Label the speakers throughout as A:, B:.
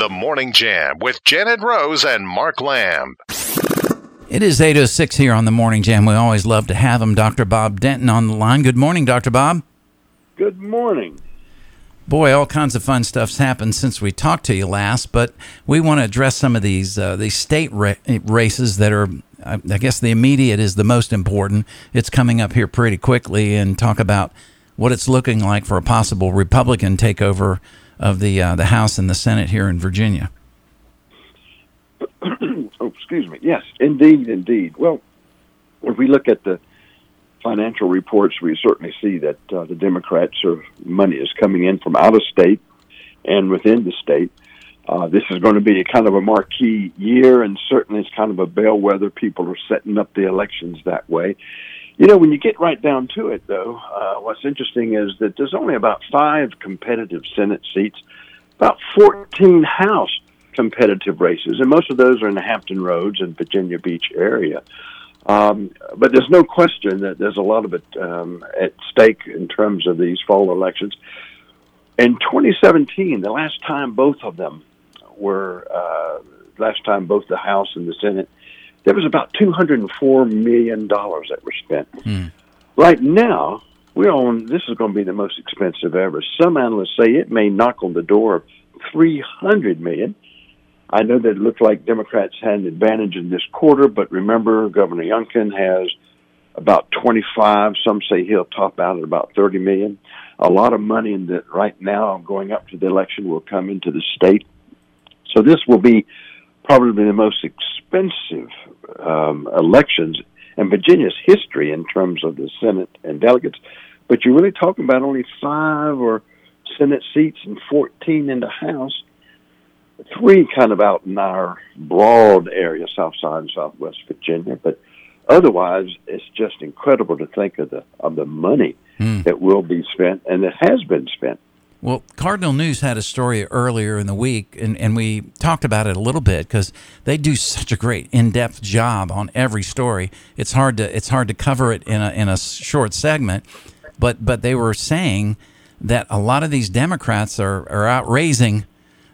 A: The Morning Jam with Janet Rose and Mark Lamb.
B: It is 8.06 here on The Morning Jam. We always love to have him. Dr. Bob Denton on the line. Good morning, Dr. Bob.
C: Good morning.
B: Boy, all kinds of fun stuff's happened since we talked to you last, but we want to address some of these uh, these state ra- races that are, I guess, the immediate is the most important. It's coming up here pretty quickly, and talk about what it's looking like for a possible Republican takeover of the uh, the House and the Senate here in Virginia.
C: oh, excuse me. Yes, indeed, indeed. Well, if we look at the financial reports, we certainly see that uh, the Democrats are money is coming in from out of state and within the state. Uh, this is going to be a kind of a marquee year, and certainly it's kind of a bellwether. People are setting up the elections that way. You know, when you get right down to it, though, uh, what's interesting is that there's only about five competitive Senate seats, about 14 House competitive races, and most of those are in the Hampton Roads and Virginia Beach area. Um, but there's no question that there's a lot of it um, at stake in terms of these fall elections. In 2017, the last time both of them were, uh, last time both the House and the Senate there was about $204 million that were spent. Mm. Right now, we're on, this is going to be the most expensive ever. Some analysts say it may knock on the door of 300 million. I know that it looks like Democrats had an advantage in this quarter, but remember, Governor Youngkin has about 25. Some say he'll top out at about 30 million. A lot of money in that right now going up to the election will come into the state. So this will be probably the most expensive um, elections in Virginia's history in terms of the Senate and delegates. But you're really talking about only five or Senate seats and 14 in the House, three kind of out in our broad area, South Side and Southwest Virginia. But otherwise, it's just incredible to think of the of the money mm. that will be spent and that has been spent
B: well, Cardinal News had a story earlier in the week, and, and we talked about it a little bit because they do such a great in-depth job on every story. It's hard to it's hard to cover it in a in a short segment, but but they were saying that a lot of these Democrats are are out raising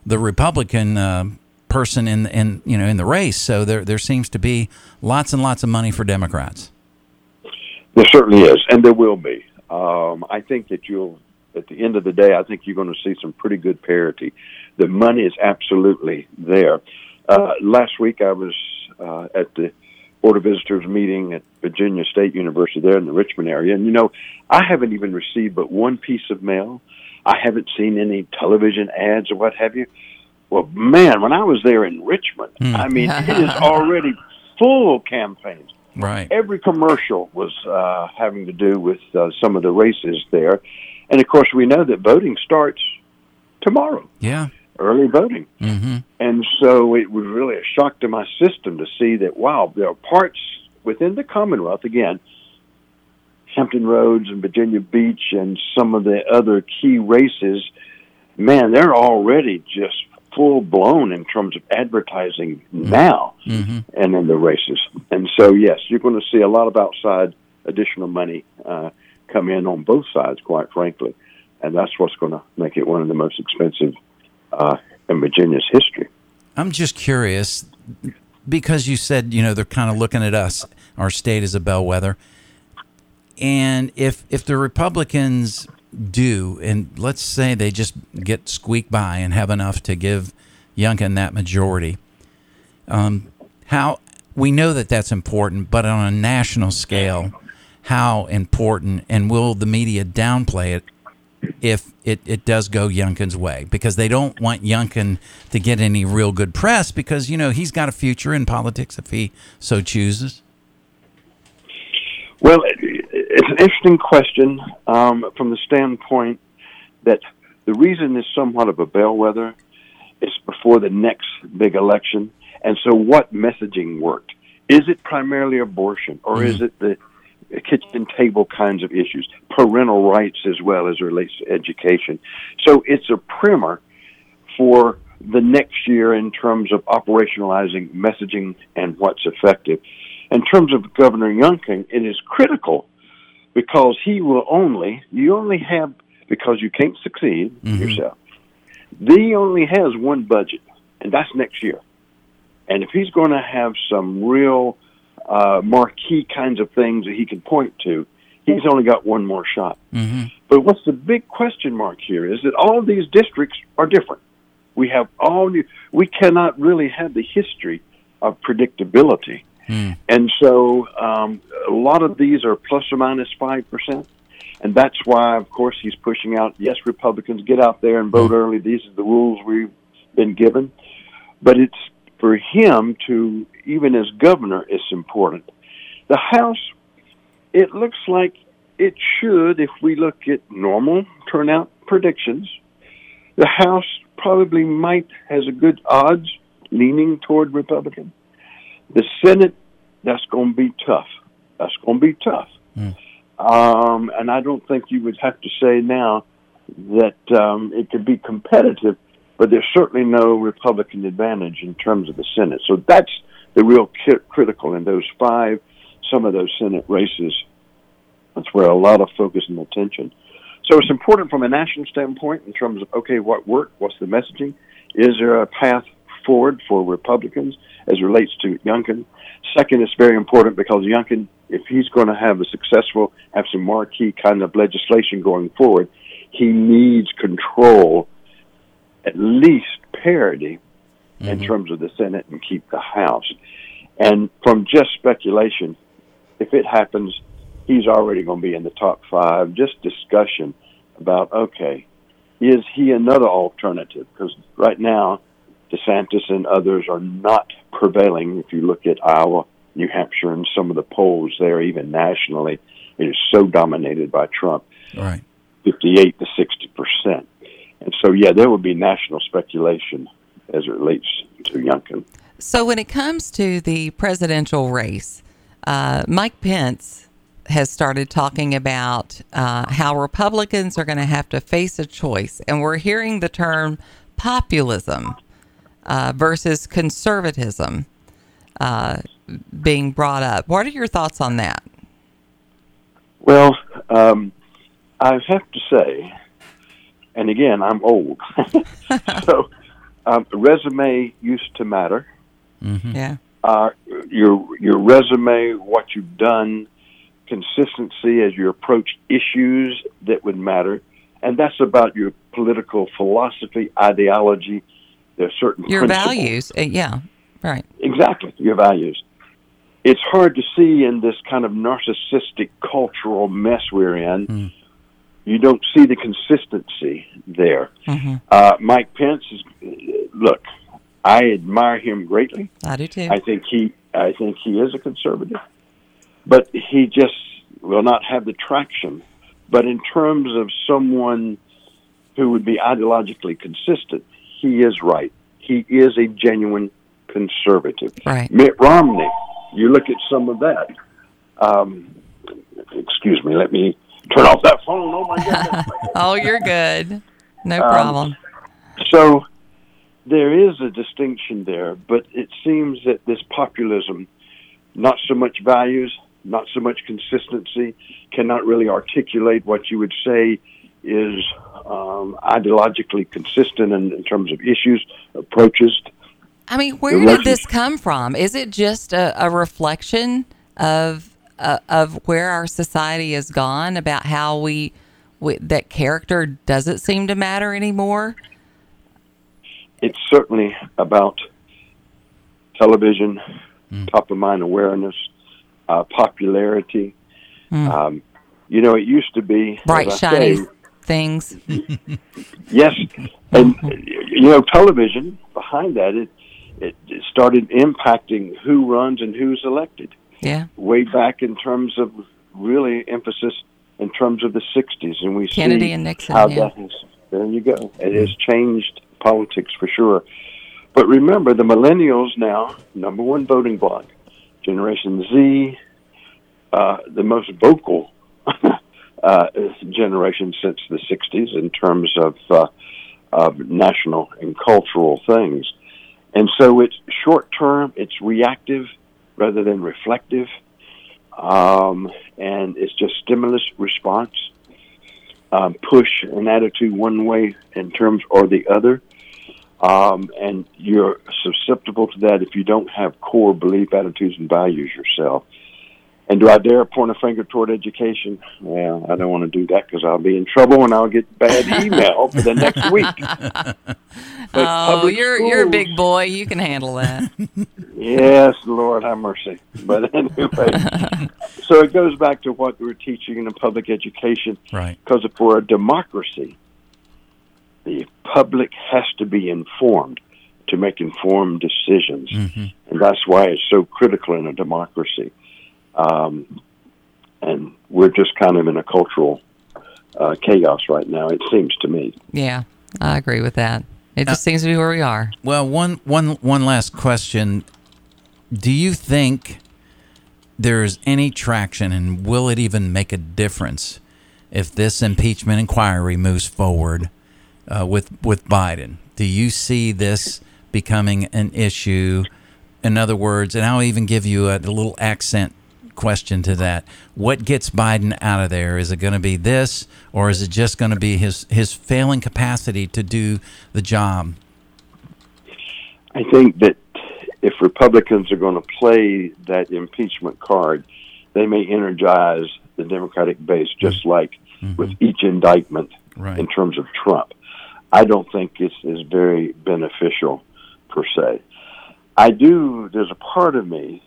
B: the Republican uh, person in in you know in the race. So there there seems to be lots and lots of money for Democrats.
C: There certainly is, and there will be. Um, I think that you'll at the end of the day, I think you're going to see some pretty good parity. The money is absolutely there. Uh, last week, I was uh, at the Board of Visitors meeting at Virginia State University there in the Richmond area, and you know, I haven't even received but one piece of mail. I haven't seen any television ads or what have you. Well, man, when I was there in Richmond, mm. I mean, it is already full campaigns.
B: Right.
C: Every commercial was uh, having to do with uh, some of the races there. And of course, we know that voting starts tomorrow.
B: Yeah.
C: Early voting.
B: Mm-hmm.
C: And so it was really a shock to my system to see that, wow, there are parts within the Commonwealth, again, Hampton Roads and Virginia Beach and some of the other key races, man, they're already just full blown in terms of advertising mm-hmm. now mm-hmm. and in the races. And so, yes, you're going to see a lot of outside additional money uh, come in on both sides, quite frankly, and that's what's going to make it one of the most expensive uh, in Virginia's history.
B: I'm just curious because you said you know they're kind of looking at us, our state as a bellwether, and if if the Republicans do, and let's say they just get squeaked by and have enough to give Youngkin that majority, um, how we know that that's important, but on a national scale how important, and will the media downplay it if it, it does go Youngkin's way? Because they don't want Youngkin to get any real good press because, you know, he's got a future in politics if he so chooses.
C: Well, it's an interesting question um, from the standpoint that the reason is somewhat of a bellwether It's before the next big election. And so, what messaging worked? Is it primarily abortion, or mm-hmm. is it the kitchen table kinds of issues, parental rights as well as relates to education. So it's a primer for the next year in terms of operationalizing messaging and what's effective. In terms of Governor Youngkin, it is critical because he will only, you only have, because you can't succeed mm-hmm. yourself, he only has one budget and that's next year. And if he's going to have some real uh, marquee kinds of things that he can point to, he's only got one more shot.
B: Mm-hmm.
C: But what's the big question mark here is that all of these districts are different. We have all new, we cannot really have the history of predictability.
B: Mm.
C: And so um, a lot of these are plus or minus 5%. And that's why, of course, he's pushing out, yes, Republicans, get out there and vote early. These are the rules we've been given. But it's for him to, even as governor, it's important. The House, it looks like it should, if we look at normal turnout predictions, the House probably might has a good odds leaning toward Republican. The Senate, that's going to be tough. That's going to be tough. Um, and I don't think you would have to say now that um, it could be competitive, but there's certainly no Republican advantage in terms of the Senate. So that's the real ki- critical in those five, some of those Senate races. That's where a lot of focus and attention. So it's important from a national standpoint in terms of okay, what worked, what's the messaging, is there a path forward for Republicans as relates to Youngkin? Second, it's very important because Youngkin, if he's going to have a successful, have some marquee kind of legislation going forward, he needs control, at least parity, in mm-hmm. terms of the Senate and keep the House. And from just speculation, if it happens, he's already going to be in the top five. Just discussion about okay, is he another alternative? Because right now, DeSantis and others are not prevailing. If you look at Iowa, New Hampshire, and some of the polls there, even nationally, it is so dominated by Trump,
B: Right.
C: 58 to 60 percent. And so, yeah, there would be national speculation as it relates to Youngkin.
D: So when it comes to the presidential race, uh, Mike Pence has started talking about uh, how Republicans are going to have to face a choice, and we're hearing the term populism uh, versus conservatism uh, being brought up. What are your thoughts on that?
C: Well, um, I have to say, and again, I'm old, so um, resume used to matter.
D: Yeah.
C: Uh, your your resume, what you've done, consistency as you approach issues that would matter, and that's about your political philosophy, ideology. There are certain
D: Your
C: principles.
D: values. Uh, yeah. Right.
C: Exactly, your values. It's hard to see in this kind of narcissistic cultural mess we're in. You don't see the consistency there.
D: Mhm.
C: Uh, Mike Pence is, look, I admire him greatly.
D: I do too.
C: I think he, I think he is a conservative, but he just will not have the traction. But in terms of someone who would be ideologically consistent, he is right. He is a genuine conservative.
D: Right.
C: Mitt Romney, you look at some of that. Um, excuse me, let me turn off that phone. Oh my goodness.
D: oh, you're good. No
C: Um,
D: problem.
C: So there is a distinction there, but it seems that this populism, not so much values, not so much consistency, cannot really articulate what you would say is um, ideologically consistent in, in terms of issues, approaches.
D: I mean, where
C: the
D: did this come from? Is it just a, a reflection of uh, of where our society has gone about how we, we that character doesn't seem to matter anymore?
C: It's certainly about television, top of mind awareness, uh, popularity. Um, you know, it used to be
D: Bright, shiny
C: say,
D: things.
C: Yes, and you know, television behind that it, it it started impacting who runs and who's elected.
D: Yeah,
C: Way back in terms of really emphasis in terms of the '60s, and we
D: Kennedy and Nixon,
C: how
D: yeah.
C: that has. There you go. It has changed politics for sure. But remember, the millennials now number one voting bloc, Generation Z, uh, the most vocal uh, generation since the 60s in terms of, uh, of national and cultural things. And so it's short term, it's reactive rather than reflective, um, and it's just stimulus response, um, push an attitude one way in terms or the other. Um, and you're susceptible to that if you don't have core belief, attitudes, and values yourself. And do I dare point a finger toward education? Well, I don't want to do that because I'll be in trouble and I'll get bad email for the next week. Oh, but
D: oh, you're you're a big boy. You can handle that.
C: Yes, Lord have mercy. But anyway, so it goes back to what we're teaching in the public education.
B: Right.
C: Because for a democracy, the public has to be informed to make informed decisions, mm-hmm. and that's why it's so critical in a democracy. Um, and we're just kind of in a cultural uh, chaos right now. It seems to me.
D: yeah, I agree with that. It just seems to be where we are.
B: Well, one one one last question. Do you think there's any traction and will it even make a difference if this impeachment inquiry moves forward uh, with with Biden? Do you see this becoming an issue? In other words, and I'll even give you a, a little accent question to that. What gets Biden out of there? Is it going to be this, or is it just going to be his his failing capacity to do the job?
C: I think that if Republicans are going to play that impeachment card, they may energize the Democratic base just mm-hmm. like mm-hmm. with each indictment
B: Right.
C: in terms of Trump. I don't think it's is very beneficial per se. I do. There's a part of me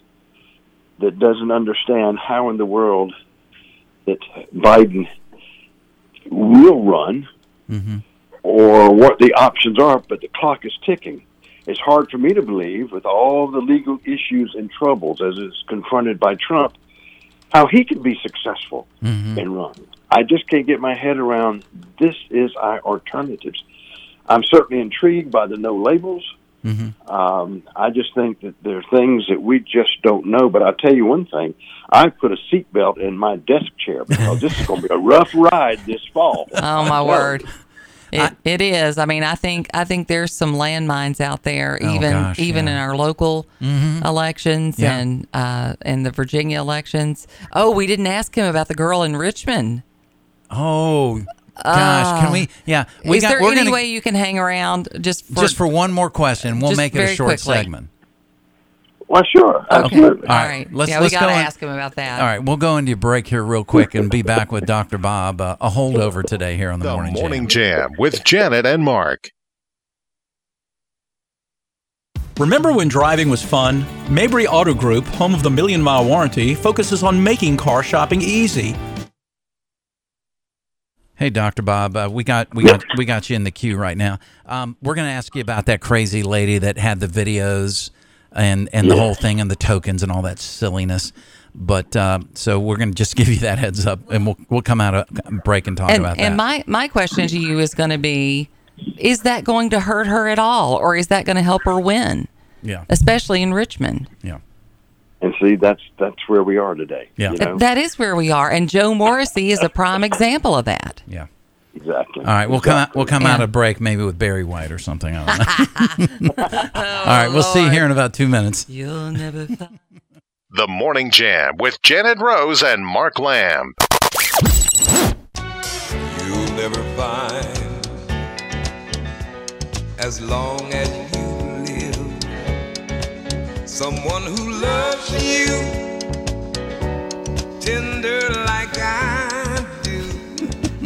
C: that doesn't understand how in the world that Biden will run mm-hmm. or what the options are, but the clock is ticking. It's hard for me to believe, with all the legal issues and troubles as is confronted by Trump, how he can be successful mm-hmm. and run. I just can't get my head around this is our alternatives. I'm certainly intrigued by the no labels. Um, I just think that there are things that we just don't know. But I'll tell you one thing: I put a seatbelt in my desk chair because this is going to be a rough ride this fall.
D: Oh my word.
C: telling
D: It, it is. I mean, I think I think there's some landmines out there,
B: Oh,
D: even
B: gosh,
D: even
B: yeah.
D: in our local elections
B: Yeah.
D: and uh, and the Virginia elections. Oh, we didn't ask him about the girl in Richmond.
B: Oh gosh, can we? Yeah, we
D: is
B: got.
D: there
B: we're
D: any
B: gonna,
D: way you can hang around just for,
B: just for one more question. We'll
D: just
B: make it a
D: very
B: short
D: quickly.
B: segment.
C: Well, sure, absolutely.
B: All
D: All
B: right,
D: right.
B: let's-
D: yeah,
B: let's
D: we got to
B: go on-
D: ask him about that.
B: All right, we'll go into a break here real quick and be back with Dr. Bob. Uh, a holdover today here on the,
A: The
B: morning,
A: Morning
B: Jam.
A: Jam with Janet and Mark.
E: Remember when driving was fun? Mabry Auto Group, home of the Million Mile Warranty, focuses on making car shopping easy.
B: Hey, Dr. Bob, uh, we got we got we got you in the queue right now. Um, we're going to ask you about that crazy lady that had the videos and and the whole thing and the tokens and all that silliness. But uh, so we're going to just give you that heads up, and we'll we'll come out of break and talk
D: and
B: about that.
D: and my my question to you is going to be is that going to hurt her at all or is that going to help her win
B: yeah,
D: especially in richmond
B: yeah.
C: And see, that's that's where we are today.
B: Yeah.
C: you know?
D: that is where we are and joe morrissey is a prime example of that
B: Yeah.
C: exactly.
B: All right, we'll come out. We'll come out of break maybe with Barry White or something. I don't know. All right, we'll see you here in about two minutes.
D: you'll never find
A: The Morning Jam with Janet Rose and Mark Lamb.
F: You'll never find as long as you live someone who loves you tender like I do.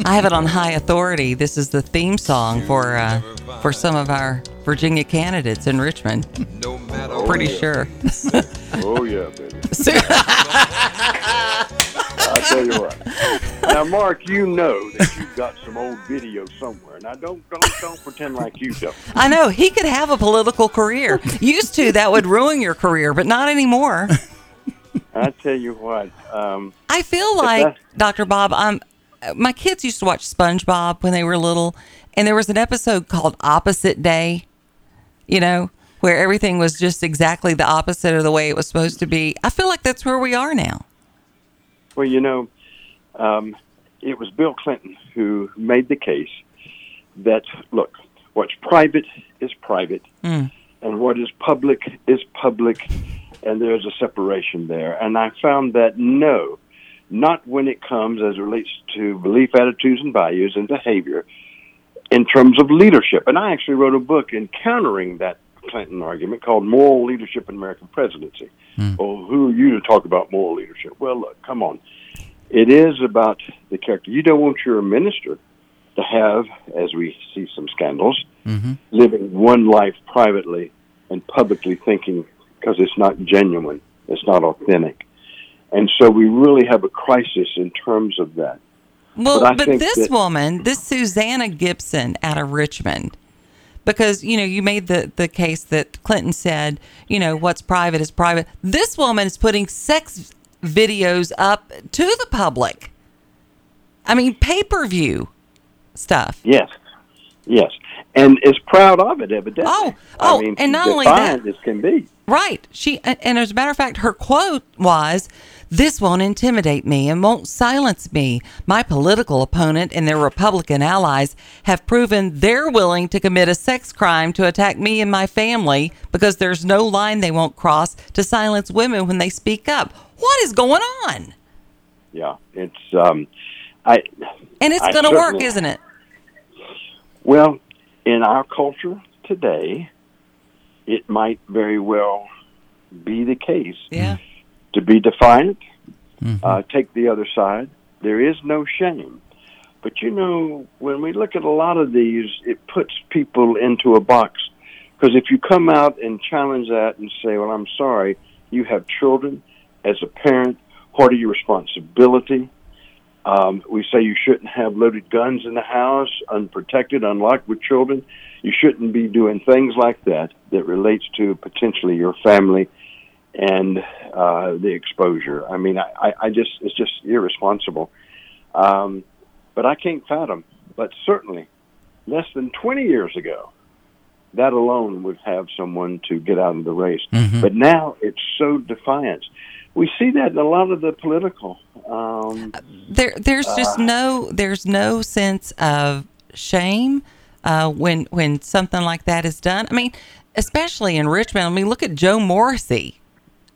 D: i have it on high authority this is the theme song for uh, for some of our virginia candidates in richmond
F: No matter
D: pretty
F: what.
D: sure
C: Oh yeah, baby. Tell you what. Now, Mark, you know that you've got some old video somewhere. Now, don't don't don't pretend like you don't.
D: i know he could have a political career used to that would ruin your career but not anymore
C: I tell you what. Um,
D: I feel like Dr. Bob. Um, my kids used to watch SpongeBob when they were little, and there was an episode called Opposite Day. You know, where everything was just exactly the opposite of the way it was supposed to be. I feel like that's where we are now.
C: Well, you know, um, it was Bill Clinton who made the case that look, what's private is private, and what is public is public, and there's a separation there. And I found that no, not when it comes as it relates to belief, attitudes, and values and behavior. in terms of leadership. And I actually wrote a book encountering that Clinton argument called Moral Leadership in American Presidency. Hmm. Well, who are you to talk about moral leadership? Well, look, come on. It is about the character. You don't want your minister to have, as we see some scandals, mm-hmm. living one life privately and publicly thinking because it's not genuine, it's not authentic. And so we really have a crisis in terms of that.
D: Well,
C: But
D: but, this
C: that-
D: woman, this Susanna Gibson out of Richmond, because you know you made the the case that Clinton said, you know, what's private is private. This woman is putting sex videos up to the public. I mean, pay per view stuff.
C: Yes, yes, and is proud of it, evidently.
D: Oh, oh,
C: I mean,
D: and not only that-
C: as can be.
D: Right. She and as a matter of fact, her quote was, "This won't intimidate me and won't silence me. My political opponent and their Republican allies have proven they're willing to commit a sex crime to attack me and my family because there's no line they won't cross to silence women when they speak up. What is going on?
C: Yeah, it's um, I.
D: And it's going to work, isn't it?
C: Well, in our culture today, it might very well be the case
D: Yeah.
C: To be defiant, uh, take the other side. There is no shame. But you know, when we look at a lot of these, it puts people into a box. Because if you come out and challenge that and say, well, I'm sorry, you have children, as a parent, what are your responsibility? Um, we say you shouldn't have loaded guns in the house, unprotected, unlocked with children. You shouldn't be doing things like that that relates to potentially your family and uh, the exposure. I mean, I, I, just it's just irresponsible. Um, but I can't fathom. But certainly, less than 20 years ago, that alone would have someone to get out of the race. But now it's so defiant. We see that in a lot of the political. Um,
D: there there's just no there's no sense of shame uh, when when something like that is done. I mean, especially in Richmond. I mean, look at Joe Morrissey.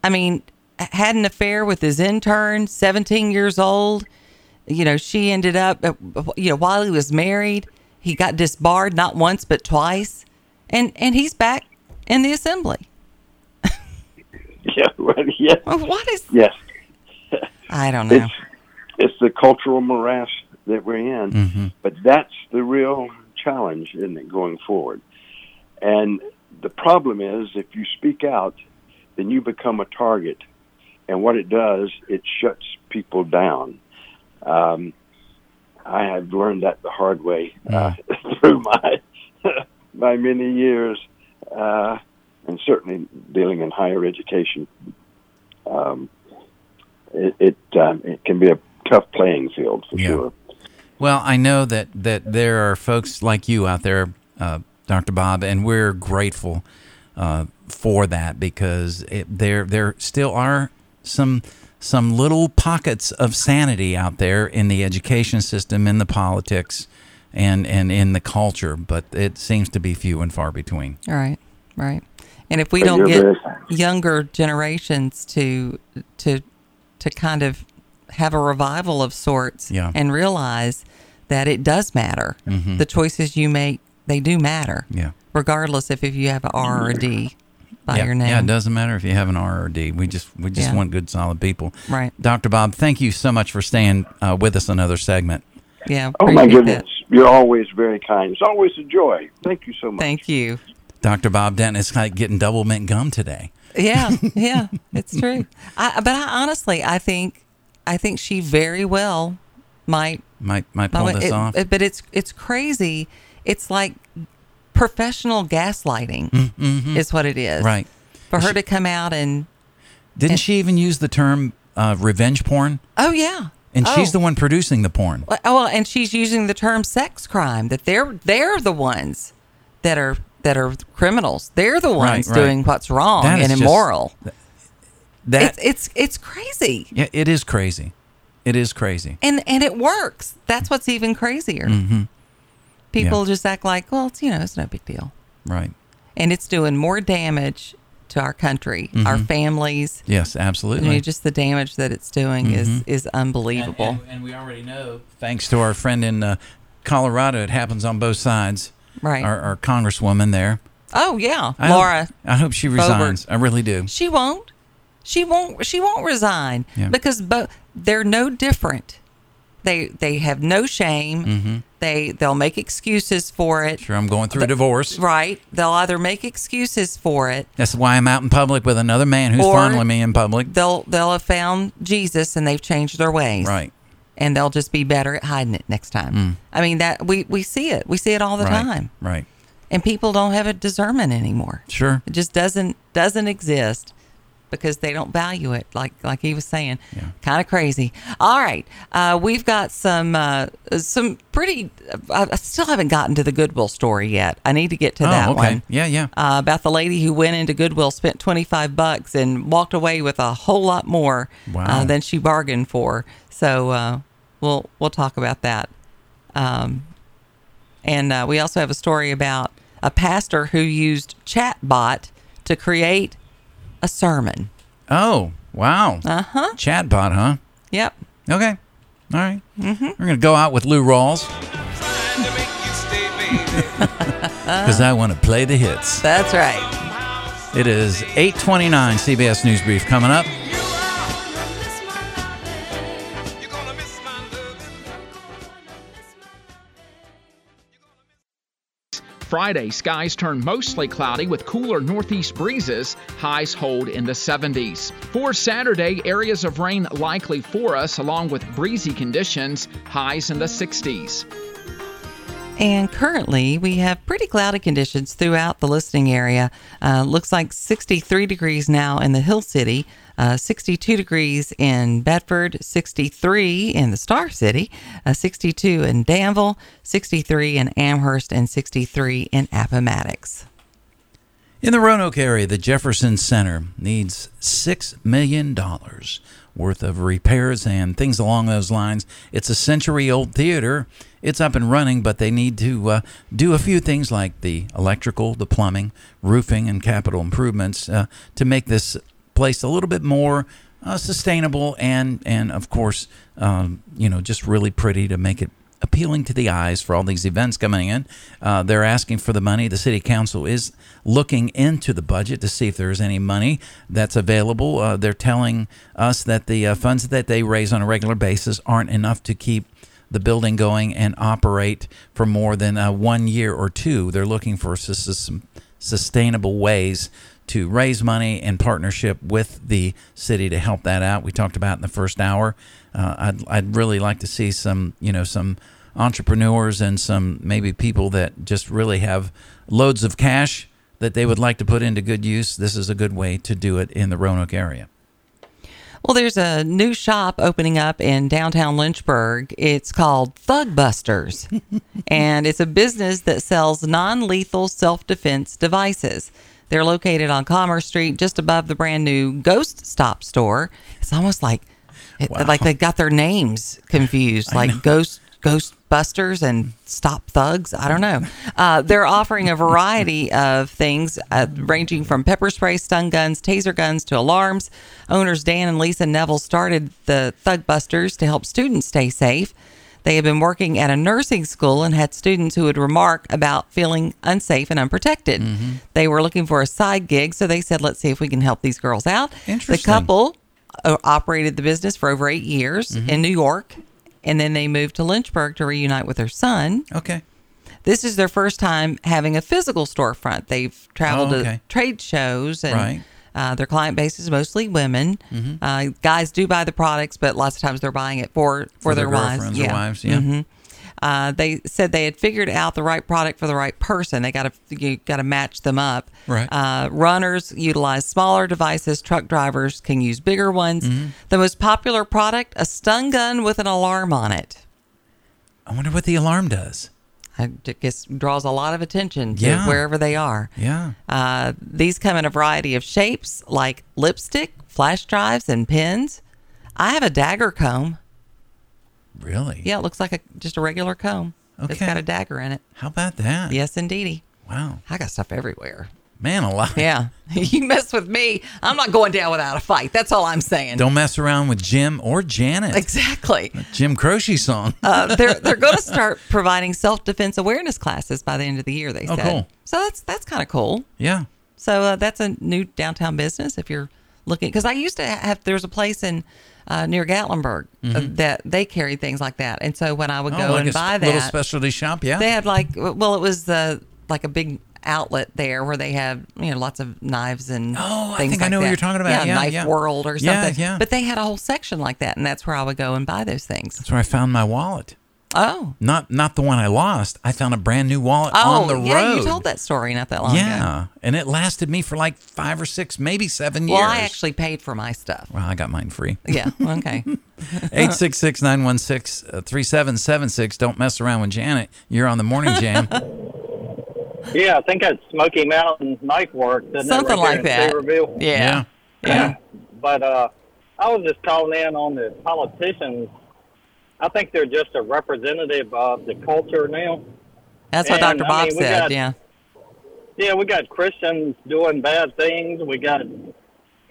D: I mean, had an affair with his intern, 17 years old. You know, she ended up, uh, you know, while he was married, he got disbarred not once but twice, and and he's back in the assembly.
C: yeah, right, yes,
D: Well, What is?
C: yes.
D: I don't know.
C: It's it's the cultural morass that we're in. But that's the real challenge, isn't it, going forward? And the problem is, if you speak out, then you become a target. And what it does, it shuts people down. Um, I have learned that the hard way uh, through my my many years, uh, and certainly dealing in higher education. Um, it it, um, it can be a tough playing field for
B: Yeah.
C: sure.
B: Well, I know that that there are folks like you out there, uh, Dr. Bob, and we're grateful uh, for that because it, there there still are some some little pockets of sanity out there in the education system, in the politics, and and in the culture, but it seems to be few and far between.
D: Right, right. And if we
C: But
D: don't get
C: very-
D: younger generations to to to kind of have a revival of sorts
B: Yeah.
D: and realize that it does matter. The choices you make, they do matter.
B: Mm-hmm. Yeah.
D: Regardless if, if you have an R or a D by
B: yeah,
D: your name.
B: yeah, it doesn't matter if you have an R or a D. We just we just
D: Yeah.
B: want good, solid people.
D: Right.
B: Dr. Bob, thank you so much for staying uh, with us another segment.
D: Yeah.
C: Oh my
D: appreciate
C: goodness, you're always very kind. It's always a joy. Thank you so much.
D: Thank you.
B: Dr. Bob Denton is like getting double mint gum today.
D: Yeah, yeah, it's true. I, but I honestly, I think, I think she very well might
B: Might might
D: No,
B: pull
D: it-
B: this
D: it-
B: off.
D: it- but it's it's crazy. It's like professional gaslighting is what it is.
B: Mm, right.
D: For her to come out and
B: Didn't
D: and-
B: she even use the term uh, revenge porn?
D: oh yeah.
B: And she's
D: Oh.
B: the one producing the porn.
D: Well, Oh, well, and she's using the term sex crime that they're they're the ones that are that are criminals. They're the ones
B: right.
D: doing what's wrong
B: That
D: and
B: just-
D: immoral.
B: That
D: it's it's it's crazy.
B: yeah, it is crazy. It is crazy.
D: and and it works. That's what's even crazier.
B: Mm-hmm.
D: People just act like, well, it's you know, it's no big deal,
B: Right.
D: and it's doing more damage to our country, our families.
B: Yes,
D: I
B: absolutely.
D: mean, just the damage that it's doing is
B: Mm-hmm.
D: is unbelievable.
B: And, and we already know, thanks to our friend in uh, Colorado, it happens on both sides.
D: Right.
B: Our, our congresswoman there.
D: Oh yeah,
B: I
D: Laura.
B: Hope, I hope she resigns. I really do.
D: She won't. She won't. She won't resign
B: Yeah.
D: because both they're no different. They they have no shame.
B: Mm-hmm.
D: They they'll make excuses for it.
B: Sure, I'm going through a divorce.
D: Right. They'll either make excuses for it.
B: That's why I'm out in public with another man who's fondling me in public.
D: They'll they'll have found Jesus and they've changed their ways.
B: Right.
D: And they'll just be better at hiding it next time. I mean that we we see it. We see it all the
B: Mm. right.
D: time.
B: Right.
D: And people don't have a discernment anymore.
B: Sure.
D: It just doesn't doesn't exist because they don't value it. Like like he was saying, kind of crazy. All right, uh, we've got some uh, some pretty. I I still haven't gotten to the Goodwill story yet. I need to get to
B: Oh,
D: that
B: okay.
D: one.
B: Yeah, yeah.
D: Uh, about the lady who went into Goodwill, spent twenty five bucks, and walked away with a whole lot more
B: Wow.
D: uh, than she bargained for. So uh, we'll we'll talk about that. Um, and uh, we also have a story about a pastor who used chatbot to create a sermon.
B: Oh, wow.
D: Uh huh.
B: Chatbot, huh?
D: Yep.
B: Okay. All right.
D: Mm-hmm.
B: We're going to go out with Lou Rawls
F: Trying to make you stay, baby.
B: because I want to play the hits.
D: That's right.
B: It is 829 CBS News Brief coming up.
G: Friday, skies turn mostly cloudy with cooler northeast breezes. Highs hold in the 70s. For Saturday, areas of rain likely for us, along with breezy conditions. Highs in the 60s.
D: And currently, we have pretty cloudy conditions throughout the listening area. Uh, looks like 63 degrees now in the Hill City, uh, 62 degrees in Bedford, 63 in the Star City, uh, 62 in Danville, 63 in Amherst, and 63 in Appomattox.
B: In the Roanoke area, the Jefferson Center needs $6 million worth of repairs and things along those lines. It's a century old theater. It's up and running, but they need to uh, do a few things like the electrical, the plumbing, roofing, and capital improvements uh, to make this place a little bit more uh, sustainable and, and of course, um, you know, just really pretty to make it appealing to the eyes for all these events coming in. Uh, they're asking for the money. The city council is looking into the budget to see if there's any money that's available. Uh, they're telling us that the uh, funds that they raise on a regular basis aren't enough to keep the building going and operate for more than uh, one year or two. They're looking for some sustainable ways to raise money in partnership with the city to help that out. We talked about in the first hour. Uh, I'd, I'd really like to see some, you know, some entrepreneurs and some maybe people that just really have loads of cash that they would like to put into good use. This is a good way to do it in the Roanoke area.
D: Well, there's a new shop opening up in downtown Lynchburg. It's called Thug Busters, and it's a business that sells non lethal self defense devices. They're located on Commerce Street, just above the brand new Ghost Stop store. It's almost like it,
B: Wow.
D: like they got their names confused, like Ghost Ghostbusters and Stop Thugs. I don't know. Uh, they're offering a variety of things, uh, ranging from pepper spray, stun guns, taser guns to alarms. Owners Dan and Lisa Neville started the Thug Busters to help students stay safe. They had been working at a nursing school and had students who would remark about feeling unsafe and unprotected. They were looking for a side gig, so they said, "Let's see if we can help these girls out." The couple uh, operated the business for over eight years in New York, and then they moved to Lynchburg to reunite with their son.
B: Okay.
D: This is their first time having a physical storefront. They've traveled
B: Oh, okay.
D: to trade shows, and
B: Right.
D: Uh, their client base is mostly women.
B: Mm-hmm.
D: Uh, guys do buy the products, but lots of times they're buying it for for,
B: For their
D: their, wives.
B: or wives, yeah.
D: Mhm. Uh, they said they had figured out the right product for the right person. They got to you got to match them up.
B: Right.
D: Uh, runners utilize smaller devices. Truck drivers can use bigger ones.
B: Mm-hmm.
D: The most popular product: a stun gun with an alarm on it.
B: I wonder what the alarm does.
D: I guess draws a lot of attention to
B: Yeah.
D: wherever they are.
B: Yeah.
D: Uh, these come in a variety of shapes, like lipstick, flash drives, and pins. I have a dagger comb.
B: Really?
D: Yeah, it looks like a just a regular comb.
B: Okay.
D: It's got a dagger in it.
B: How about that?
D: Yes, indeedy.
B: Wow.
D: I got stuff everywhere.
B: Man alive.
D: Yeah. you mess with me, I'm not going down without a fight. That's all I'm saying.
B: Don't mess around with Jim or Janet.
D: Exactly.
B: Jim Croce song.
D: Uh, they're they're going to start providing self defense awareness classes by the end of the year. They
B: Oh,
D: said.
B: cool.
D: So that's that's kind of cool.
B: yeah.
D: So uh, that's a new downtown business if you're looking. Because I used to have there's a place in uh, near Gatlinburg uh, that they carried things like that, and so when I would
B: Mm-hmm. Oh,
D: go
B: like
D: and buy
B: sp- little
D: that,
B: specialty shop. Yeah.
D: they had like well, it was uh, like a big outlet there where they have you know lots of knives and
B: Oh, I think I
D: like
B: know what you're talking about. Yeah,
D: knife
B: yeah.
D: world or
B: Yeah,
D: something
B: yeah.
D: but they had a whole section like that and that's where i would go and buy those things
B: That's where I found my wallet.
D: oh
B: Not not the one I lost. I found a brand new wallet
D: oh
B: on the
D: yeah
B: road.
D: you told that story not that long ago
B: Yeah, and it lasted me for like five or six, maybe seven
D: well
B: years.
D: Well, I actually paid for my stuff
B: Well, I got mine free.
D: yeah okay
B: 866 916 uh, 3776. Don't mess around with Janet. You're on the morning jam.
H: Yeah, I think that's Smoky Mountain knife work.
D: something like that
H: Sayreville?
D: yeah yeah
H: But uh, I was just calling in on the politicians. I think they're just a representative of the culture now.
D: that's what
H: And,
D: dr
H: I
D: bob
H: mean,
D: said
H: got-
D: yeah
H: Yeah, we got Christians doing bad things. We got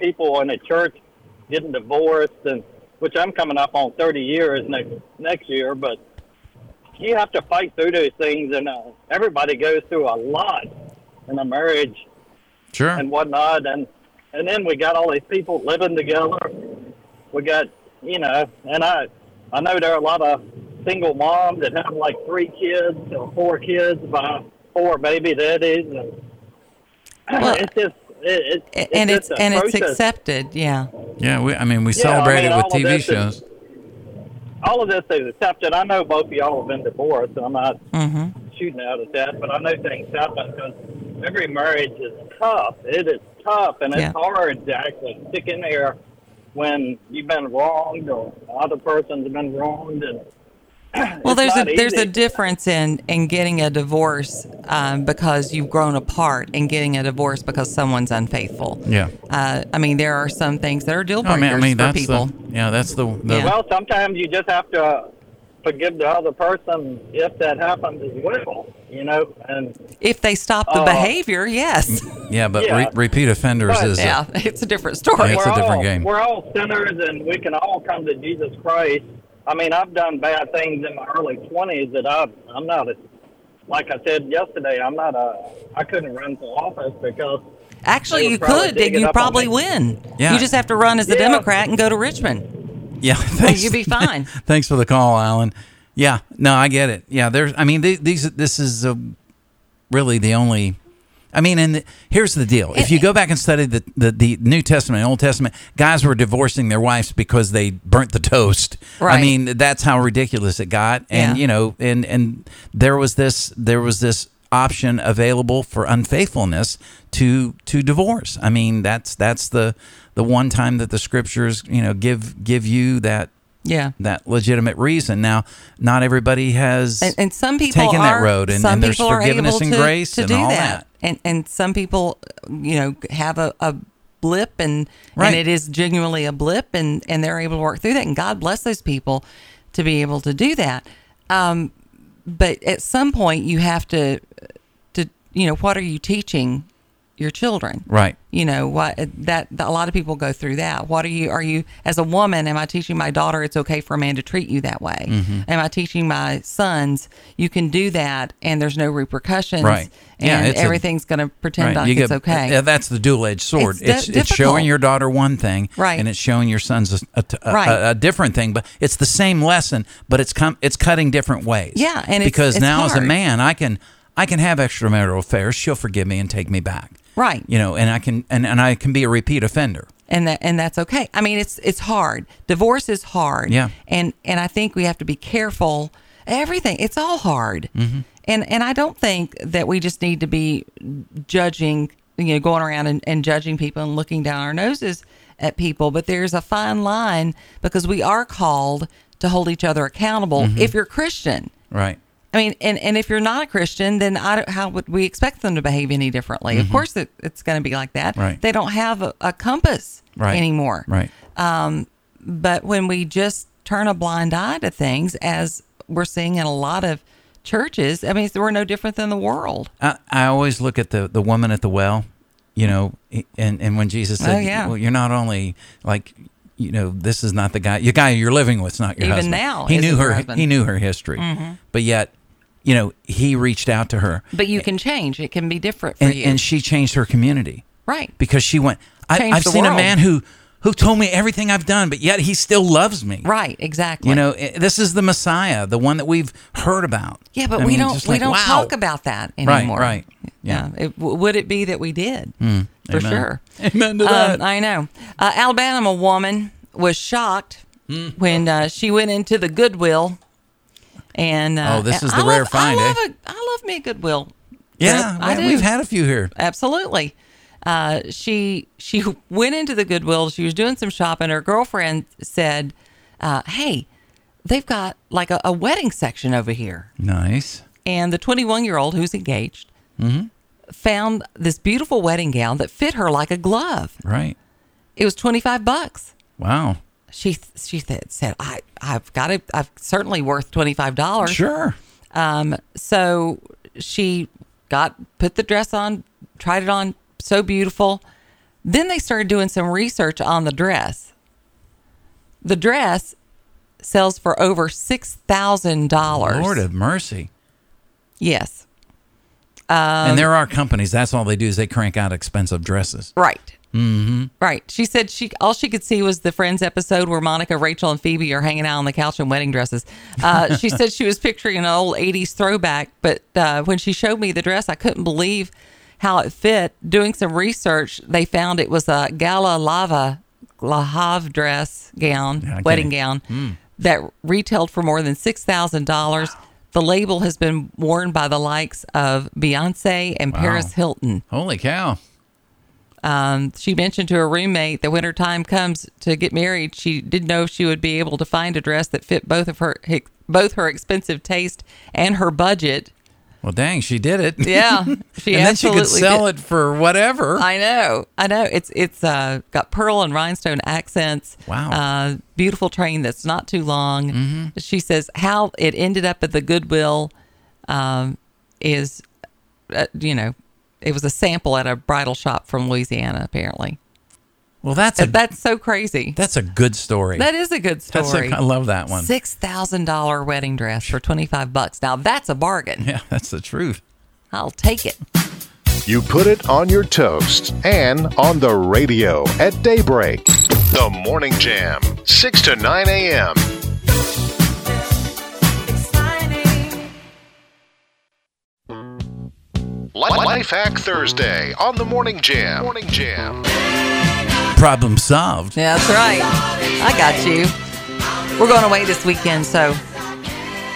H: people in the church getting divorced, and which I'm coming up on 30 years next next year. But you have to fight through those things, and uh, everybody goes through a lot in a marriage
B: Sure.
H: and whatnot, and and then we got all these people living together. We got you know, and I I know there are a lot of single moms that have like three kids or four kids by four baby daddies, and
D: Well,
H: it's just it, it, it's
D: and it's
H: just a
D: and it's accepted yeah
B: Yeah, we, I mean, we
H: Yeah, I
B: celebrate
H: mean,
B: it with TV
H: this is-
B: shows.
H: All of this is accepted. I know both of y'all have been divorced, and I'm not
D: hmm
H: shooting out at that, but I know things happen because every marriage is tough. It is tough, and it's
D: Yeah.
H: hard to actually stick in there when you've been wronged or the other person's been wronged. And
D: Well, there's a
H: not
D: there's a difference in in getting a divorce um, because you've grown apart and getting a divorce because someone's unfaithful.
B: Yeah.
D: Uh, I mean, there are some things that are deal
B: Oh,
D: breakers
B: man, I mean,
D: for
B: that's
D: people.
B: the yeah, that's the, the
D: Yeah.
H: Well, sometimes you just have to forgive the other person if that happens as well, you know. And
D: if they stop the
H: Uh,
D: behavior, yes.
B: yeah, but
H: Yeah.
B: Re- repeat offenders
H: But-
B: is
D: yeah,
B: a,
D: it's a different story.
B: It's
H: we're
B: a different
H: all,
B: game.
H: We're all sinners, and we can all come to Jesus Christ. I mean, I've done bad things in my early twenties that I I'm not a, like I said yesterday. I'm not a. I couldn't run for office because
D: Actually, you could,
H: dig
D: and
H: it
D: you
H: up
D: probably win.
B: Yeah.
D: You just have to run as a
H: Yeah.
D: Democrat and go to Richmond.
B: yeah. Thanks,
D: you'd be fine.
B: thanks for the call, Alan. Yeah, no, I get it. Yeah, there's. I mean, th- these. This is uh really the only. I mean, and the, here's the deal: if you go back and study the, the the New Testament, and Old Testament, guys were divorcing their wives because they burnt the toast.
D: Right.
B: I mean, that's how ridiculous it got. And
D: Yeah.
B: you know, and and there was this there was this option available for unfaithfulness to to divorce. I mean, that's that's the the one time that the scriptures you know give give you that
D: Yeah.
B: that legitimate reason. Now, not everybody has
D: and, and some people
B: taken
D: are,
B: that road, and, and there's forgiveness and
D: to,
B: grace
D: to
B: and
D: do
B: all
D: that.
B: that.
D: And and some people, you know, have a, a blip, and
B: Right.
D: and it is genuinely a blip, and and they're able to work through that. And God bless those people to be able to do that. Um, but at some point, you have to to you know what are you teaching your children?
B: Right.
D: you know what that, that a lot of people go through that what are you are you as a woman am i teaching my daughter it's okay for a man to treat you that way
B: Mm-hmm.
D: am i teaching my sons you can do that and there's no repercussions
B: Right.
D: And
B: a-
D: everything's going to pretend like
B: You
D: it's
B: get-
D: okay
B: Yeah, that's the dual-edged sword.
D: It's
B: It's it's, showing your daughter one thing,
D: Right.
B: and it's showing your sons a, a,
D: Right.
B: a- a different thing. But it's the same lesson, but it's com- it's cutting different ways.
D: Yeah, and
B: because now as a man, I can I can have extramarital affairs. She'll forgive me and take me back.
D: Right.
B: You know, and I can and, and I can be a repeat offender.
D: and that and that's okay. I mean, it's it's hard. Divorce is hard.
B: Yeah.
D: And and I think we have to be careful. Everything it's all hard.
B: Mm-hmm.
D: And and I don't think that we just need to be judging, you know, going around and, and judging people and looking down our noses at people. But there's a fine line because we are called to hold each other accountable
B: Mm-hmm.
D: if you're Christian.
B: Right.
D: I mean, and, and if you're not a Christian, then how would we expect them to behave any differently? Of course, it, it's going to be like that.
B: Mm-hmm. Right.
D: They don't have a, a compass
B: Right.
D: anymore.
B: Right.
D: But when we just turn a blind eye to things, as we're seeing in a lot of churches, I mean, we're no different than the world.
B: I, I always look at the, the woman at the well You know, and and when Jesus said,
D: Oh, yeah.
B: "Well, you're not only like." You know, this is not the guy. Your guy you're living with, is not your
D: Even
B: husband.
D: now
B: he knew
D: her husband.
B: He knew her history,
D: Mhm.
B: but yet, you know, he reached out to her,
D: But you can change. It can be different for
B: and,
D: you.
B: and she changed her community.
D: right.
B: because she went. I,
D: Changed the
B: seen a man who who told me everything I've done, but yet he still loves me.
D: Right. Exactly.
B: You know, this is the Messiah, the one that we've heard about.
D: Yeah, but
B: I
D: we
B: mean,
D: don't we
B: like,
D: don't
B: wow.
D: talk about that
B: Right,
D: anymore.
B: right.
D: Yeah. It, w- would it be that we did?
B: Mm,
D: For
B: amen.
D: sure.
B: Amen to
D: Um,
B: that.
D: I know. Uh, Alabama woman was shocked
B: Hmm.
D: when uh, she went into the Goodwill. And uh,
B: Oh, this is
D: I
B: the rare
D: love-
B: find,
D: I
B: eh?
D: love, a, I love me a Goodwill.
B: Yeah,
D: I
B: we, we've had a few here.
D: Absolutely. Uh, she she went into the Goodwill. She was doing some shopping. Her girlfriend said, uh, "Hey, they've got like a, a wedding section over here."
B: Nice.
D: And the 21 year old who's engaged
B: hmm
D: found this beautiful wedding gown that fit her like a glove.
B: Right.
D: It was 25 bucks.
B: Wow.
D: She she said, said I I've got it. I've certainly worth twenty five dollars.
B: Sure.
D: Um. So she got put the dress on, tried it on, so beautiful. Then they started doing some research on the dress. The dress sells for over six thousand dollars.
B: Lord of mercy.
D: Yes. Um,
B: and there are companies. That's all they do is they crank out expensive dresses.
D: Right.
B: Mm-hmm.
D: Right. She said she all she could see was the Friends episode where Monica, Rachel, and Phoebe are hanging out on the couch in wedding dresses. Uh, she said she was picturing an old '80s throwback, but uh, when she showed me the dress, I couldn't believe how it fit. Doing some research, they found it was a gala lava lahav dress gown,
B: Okay.
D: wedding gown
B: Mm.
D: that retailed for more than six thousand dollars. The label has been worn by the likes of Beyonce and
B: Wow.
D: Paris Hilton.
B: Holy cow.
D: Um, she mentioned to her roommate that when her time comes to get married, she didn't know if she would be able to find a dress that fit both of her both her expensive taste and her budget.
B: Well, dang, she did it.
D: Yeah, she
B: and then she could sell
D: did.
B: it for whatever.
D: I know, I know. It's it's uh, got pearl and rhinestone accents.
B: Wow.
D: Uh, beautiful train that's not too long.
B: Mhm.
D: She says how it ended up at the Goodwill um, is, uh, you know, it was a sample at a bridal shop from Louisiana. Apparently,
B: well, that's a
D: that's so crazy.
B: that's a good story.
D: That is a good
B: That's a-
D: story.
B: I love that one.
D: Six thousand dollar wedding dress for twenty five bucks. Now that's a bargain.
B: Yeah, that's the truth.
D: I'll take it.
A: You put it on your toast and on the radio at daybreak. The Morning Jam, 6 to 9 a.m. Life Hack Thursday on the Morning Jam. Morning Jam.
B: Problem solved.
D: Yeah, that's right. I got you. We're going away this weekend, so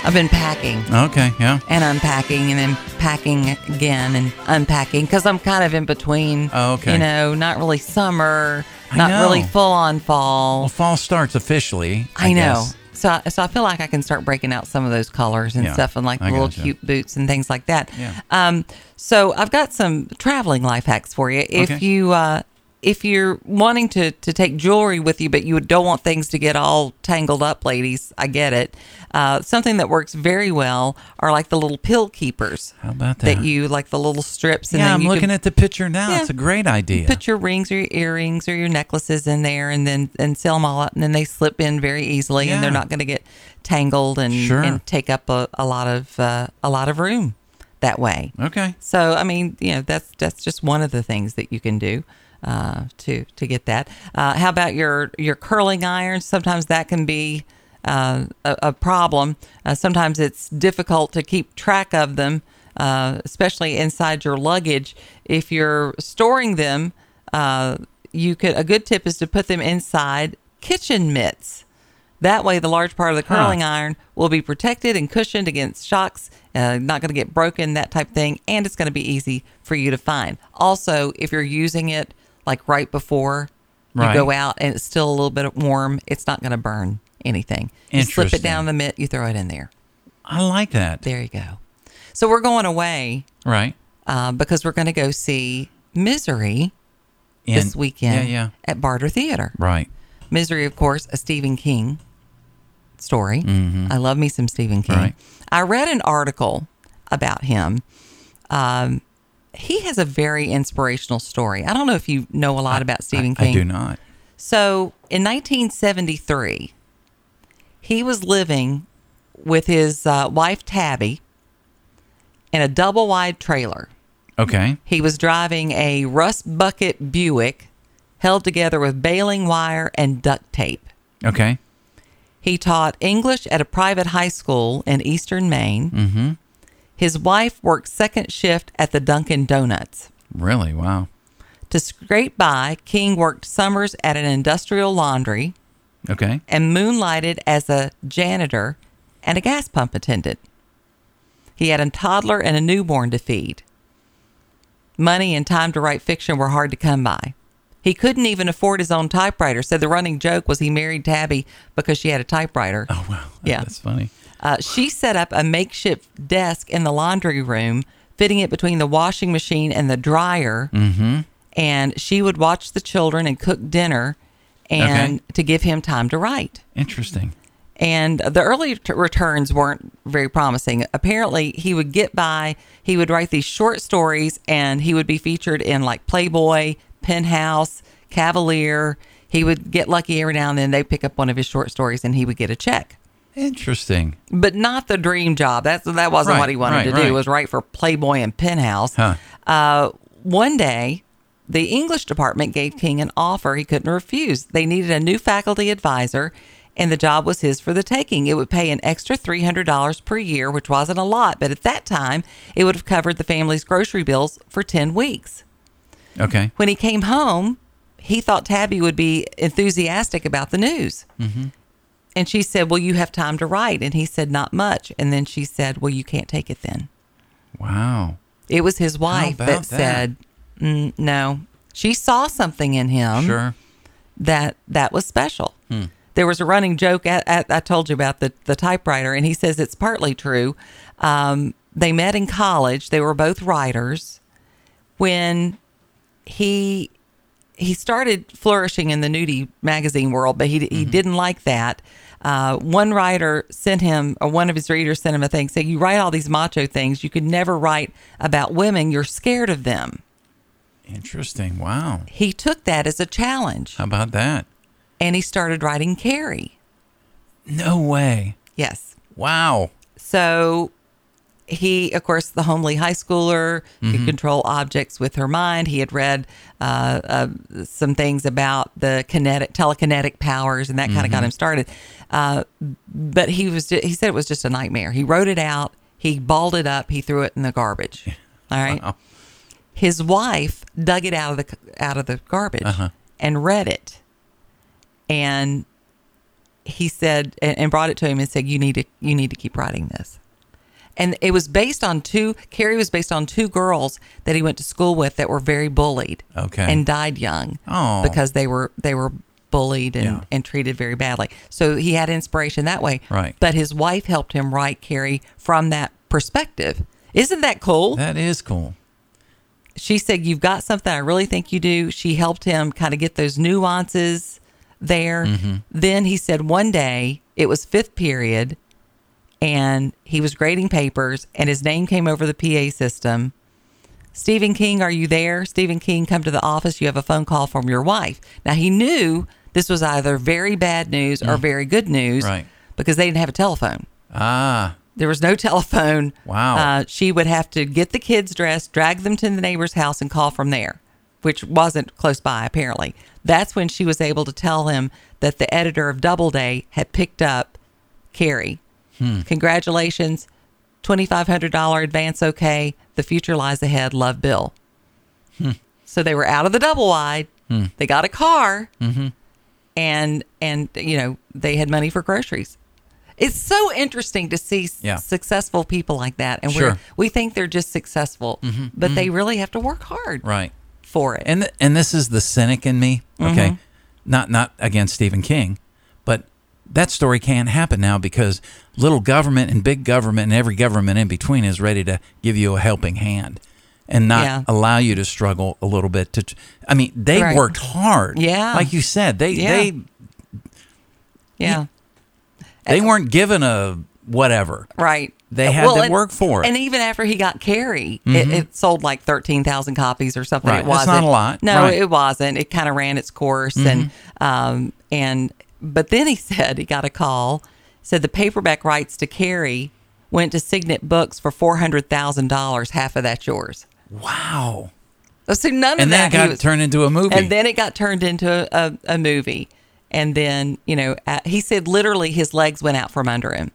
D: I've been packing
B: Okay, yeah.
D: and unpacking and then packing again and unpacking because I'm kind of in between.
B: Oh, okay.
D: You know, not really summer,
B: I
D: not
B: know.
D: really full on fall.
B: Well, fall starts officially.
D: I, know.
B: guess.
D: So, I- so I feel like I can start breaking out some of those colors and
B: Yeah,
D: stuff, and like
B: I
D: little
B: gotcha.
D: cute boots and things like that.
B: Yeah.
D: Um. So I've got some traveling life hacks for you. If
B: Okay.
D: you uh, if you're wanting to to take jewelry with you, but you don't want things to get all tangled up, ladies, I get it. Uh, something that works very well are like the little pill keepers.
B: How about that?
D: That you like the little strips. And
B: yeah, I'm looking
D: can,
B: at the picture now.
D: Yeah.
B: It's a great idea.
D: Put your rings or your earrings or your necklaces in there, and then and sell them all out, and then they slip in very easily, and they're not going to get tangled and
B: Sure.
D: and take up a, a lot of uh, a lot of room that way.
B: Okay.
D: So I mean, you know, that's that's just one of the things that you can do uh, to to get that. Uh, how about your your curling irons? Sometimes that can be uh, a, a problem. Uh, sometimes it's difficult to keep track of them, uh, especially inside your luggage. If you're storing them, uh, you could. A good tip is to put them inside kitchen mitts. That way, the large part of the
B: Huh.
D: curling iron will be protected and cushioned against shocks, uh, not going to get broken, that type of thing, and it's going to be easy for you to find. Also, if you're using it like right before you
B: Right.
D: go out and it's still a little bit warm, it's not going to burn anything. You slip it down the mitt, you throw it in there.
B: I like that.
D: There you go. So we're going away
B: Right.
D: uh, because we're going to go see Misery this weekend
B: Yeah, yeah.
D: at Barter Theater.
B: Right.
D: Misery, of course, a Stephen King story.
B: Mhm.
D: I love me some Stephen King.
B: Right.
D: I read an article about him. Um, he has a very inspirational story. I don't know if you know a lot about Stephen
B: I,
D: King.
B: I do not.
D: So in 1973, he was living with his uh, wife Tabby in a double wide trailer.
B: Okay.
D: He was driving a rust bucket Buick held together with baling wire and duct tape.
B: Okay.
D: He taught English at a private high school in eastern Maine.
B: Mm-hmm.
D: His wife worked second shift at the Dunkin' Donuts.
B: Really? Wow.
D: To scrape by, King worked summers at an industrial laundry
B: Okay.
D: and moonlighted as a janitor and a gas pump attendant. He had a toddler and a newborn to feed. Money and time to write fiction were hard to come by. He couldn't even afford his own typewriter, so the running joke was he married Tabby because she had a typewriter.
B: Oh wow.
D: Yeah.
B: That's funny.
D: Uh, she set up a makeshift desk in the laundry room, fitting it between the washing machine and the dryer.
B: Mm-hmm.
D: And she would watch the children and cook dinner and
B: Okay.
D: to give him time to write.
B: Interesting.
D: And the early t- returns weren't very promising. Apparently, he would get by, he would write these short stories, and he would be featured in like Playboy, Penthouse, Cavalier. He would get lucky every now and then. They'd pick up one of his short stories and he would get a check
B: Interesting.
D: but not the dream job. That's that wasn't
B: Right,
D: what he wanted
B: right,
D: to
B: right.
D: do. It was write for Playboy and Penthouse.
B: Huh.
D: Uh, one day, the English department gave King an offer he couldn't refuse. They needed a new faculty advisor, and the job was his for the taking. It would pay an extra three hundred dollars per year, which wasn't a lot, but at that time, it would have covered the family's grocery bills for ten weeks.
B: Okay.
D: When he came home, he thought Tabby would be enthusiastic about the news.
B: Mm-hmm.
D: And she said, Well, you have time to write. And he said, Not much. And then she said, Well, you can't take it then.
B: Wow.
D: It was his wife that,
B: that?
D: said, mm, No. She saw something in him
B: Sure.
D: that that was special.
B: Hmm.
D: There was a running joke at, at, I told you about the, the typewriter, and he says it's partly true. Um, they met in college. They were both writers. When he he started flourishing in the nudie magazine world, but he he didn't like that. Uh, one writer sent him, or one of his readers sent him a thing saying, "You write all these macho things. You could never write about women. You're scared of them."
B: Interesting. Wow.
D: He took that as a challenge,
B: How about that?
D: and he started writing Carrie.
B: No way.
D: Yes.
B: Wow.
D: So he, of course, the homely high schooler could control objects with her mind. He had read uh, uh, some things about the kinetic, telekinetic powers, and that kind of got him started. Uh, but he was, he said it was just a nightmare. He wrote it out. He balled it up. He threw it in the garbage. All right.
B: Wow.
D: His wife dug it out of the out of the garbage
B: Uh-huh.
D: and read it, and he said and, and brought it to him and said, "You need to you need to keep writing this." And it was based on two. Carrie was based on two girls that he went to school with that were very bullied.
B: Okay.
D: And died young.
B: Oh.
D: Because they were they were bullied and,
B: Yeah.
D: and treated very badly. So he had inspiration that way.
B: Right.
D: But his wife helped him write Carrie from that perspective. Isn't that cool?
B: That is cool.
D: she said, You've got something I really think you do. She helped him kind of get those nuances there.
B: Mm-hmm.
D: Then he said, One day, it was fifth period, and he was grading papers, and his name came over the PA system. Stephen King, are you there? Stephen King, come to the office. You have a phone call from your wife. Now, he knew this was either very bad news or very good news
B: Mm. Right.
D: because they didn't have a telephone.
B: Ah.
D: There was no telephone.
B: Wow.
D: Uh, she would have to get the kids dressed, drag them to the neighbor's house, and call from there, which wasn't close by, apparently. That's when she was able to tell him that the editor of Doubleday had picked up Carrie.
B: Hmm.
D: Congratulations. $2,500 advance okay. The future lies ahead. Love Bill.
B: Hmm.
D: So they were out of the double wide. They got a car
B: Mm-hmm.
D: and and you know they had money for groceries. It's so interesting to see
B: Yeah.
D: successful people like that, and
B: Sure.
D: we we think they're just successful, but they really have to work hard
B: Right.
D: for it.
B: And th- and this is the cynic in me. Okay, not not against Stephen King, but that story can't happen now because little government and big government and every government in between is ready to give you a helping hand and not
D: Yeah.
B: allow you to struggle a little bit. To, I mean, they
D: Right.
B: worked hard.
D: Yeah.
B: like you said, they
D: Yeah.
B: they
D: yeah,
B: they weren't given a whatever.
D: Right.
B: They had to work for it.
D: And even after he got Carrie, it, it sold like 13,000 copies or something.
B: Right.
D: It wasn't.
B: not a lot.
D: No,
B: Right.
D: it wasn't. It kind of ran its course. And, um, and, but then he said he got a call, said the paperback rights to Carrie went to Signet Books for $400,000. Half of that's yours.
B: Wow.
D: So none of
B: And then
D: that
B: it got
D: was-
B: turned into a movie.
D: and then it got turned into a, a, a movie. And then, you know, uh, he said literally his legs went out from under him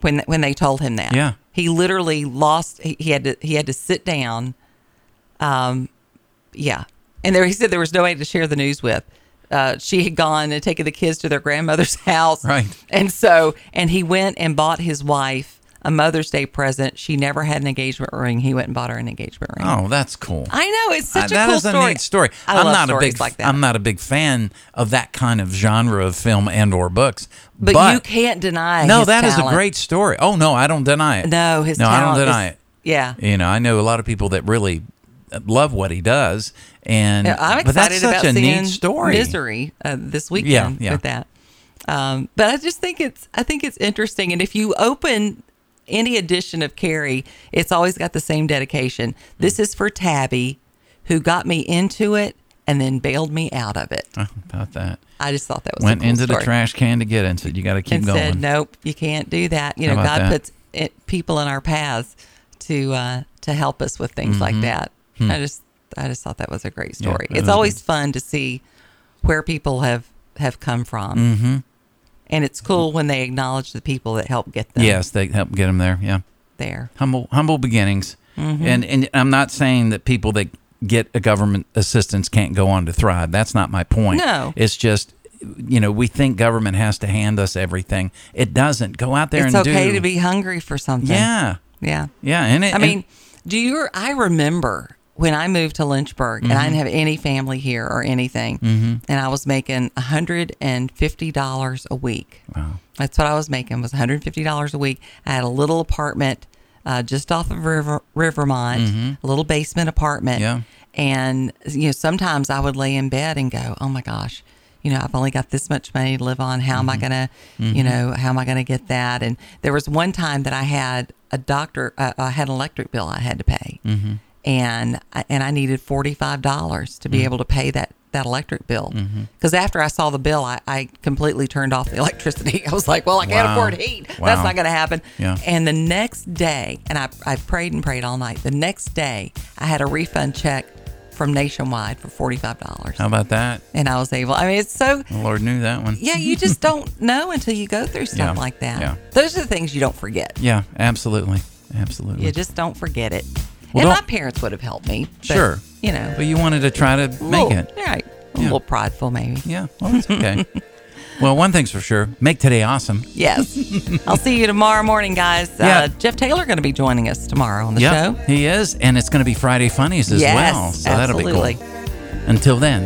D: when when they told him that.
B: Yeah.
D: He literally lost he, he had to he had to sit down. Um yeah. And there he said there was no way to share the news with. Uh, she had gone and taken the kids to their grandmother's house.
B: Right.
D: And so and he went and bought his wife a Mother's Day present. She never had an engagement ring. He went and bought her an engagement ring.
B: oh, that's cool.
D: I know it's such
B: Uh,
D: a
B: that
D: cool
B: is
D: story.
B: a neat story.
D: I
B: am
D: love
B: not a
D: stories
B: big
D: like that.
B: I'm not a big fan of that kind of genre of film and or books.
D: But, you can't deny.
B: No, that is a great story. Oh no, I don't deny it.
D: No, his
B: no, I don't deny
D: is-
B: it.
D: Yeah.
B: You know, I know a lot of people that really love what he does, and
D: Yeah, I'm
B: but that's such
D: about
B: a
D: seeing
B: neat story.
D: Misery uh, this weekend
B: Yeah, yeah.
D: with that. Um, but I just think it's I think it's interesting, and if you open any edition of Carrie, it's always got the same dedication. This is for Tabby, who got me into it and then bailed me out of it.
B: Oh, about that.
D: I just thought that was
B: Went
D: cool
B: into the trash can to get into it. You got to keep
D: and
B: going.
D: said, "Nope, you can't do that." You know, God
B: that?
D: puts it, people in our paths to uh, to help us with things like that. I just I just thought that was a great.
B: Hmm. Yeah,
D: story. it's always fun to see where people have have come from,
B: Mm-hmm.
D: and it's cool when they acknowledge the people that help get them
B: Yes, they help get them there. Yeah.
D: there.
B: humble humble beginnings
D: Mm-hmm.
B: and and i'm not saying that people that get a government assistance can't go on to thrive that's not my point
D: No.
B: it's just you know we think government has to hand us everything it doesn't go out there and
D: It's
B: and
D: okay
B: do
D: to be hungry for something.
B: yeah
D: yeah.
B: yeah and it,
D: I mean, do you? I remember when I moved to Lynchburg and I didn't mm-hmm. have any family here or anything, mm-hmm. and I was making hundred and fifty dollars a week.
B: Wow.
D: That's what I was making was one hundred fifty dollars a week. I had a little apartment uh, just off of River Rivermont, mm-hmm. a little basement apartment.
B: Yeah.
D: And you know, sometimes I would lay in bed and go, "Oh my gosh." You know, I've only got this much money to live on. How am I gonna, you know, how am I gonna get that? And there was one time that I had a doctor, uh, I had an electric bill I had to pay, and I, and I needed forty five dollars to be mm. able to pay that that electric bill. Mm-hmm. Because after I saw the bill, I, I completely turned off the electricity. I was like, well, I can't
B: Wow.
D: afford heat. That's not going to happen.
B: Yeah.
D: And the next day, and I, I prayed and prayed all night. The next day, I had a refund check from Nationwide for $45.
B: how about that
D: And I was able, I mean, it's so,
B: the lord knew that one
D: yeah, you just don't know until you go through stuff
B: Yeah.
D: like that.
B: Yeah.
D: Those are the things you don't forget.
B: yeah absolutely absolutely
D: You just don't forget it.
B: Well,
D: and my parents would have helped me. but,
B: Sure.
D: You know,
B: but you wanted to try to make
D: little-
B: it
D: Right. A
B: Yeah.
D: little prideful, maybe.
B: yeah well that's okay well one thing's for sure make today awesome
D: Yes. I'll see you tomorrow morning, guys.
B: Yeah.
D: Uh, Jeff Taylor going to be joining us tomorrow on the
B: yeah
D: show.
B: he is and it's going to be friday funnies as
D: yes,
B: well so that'll be
D: absolutely.
B: cool until then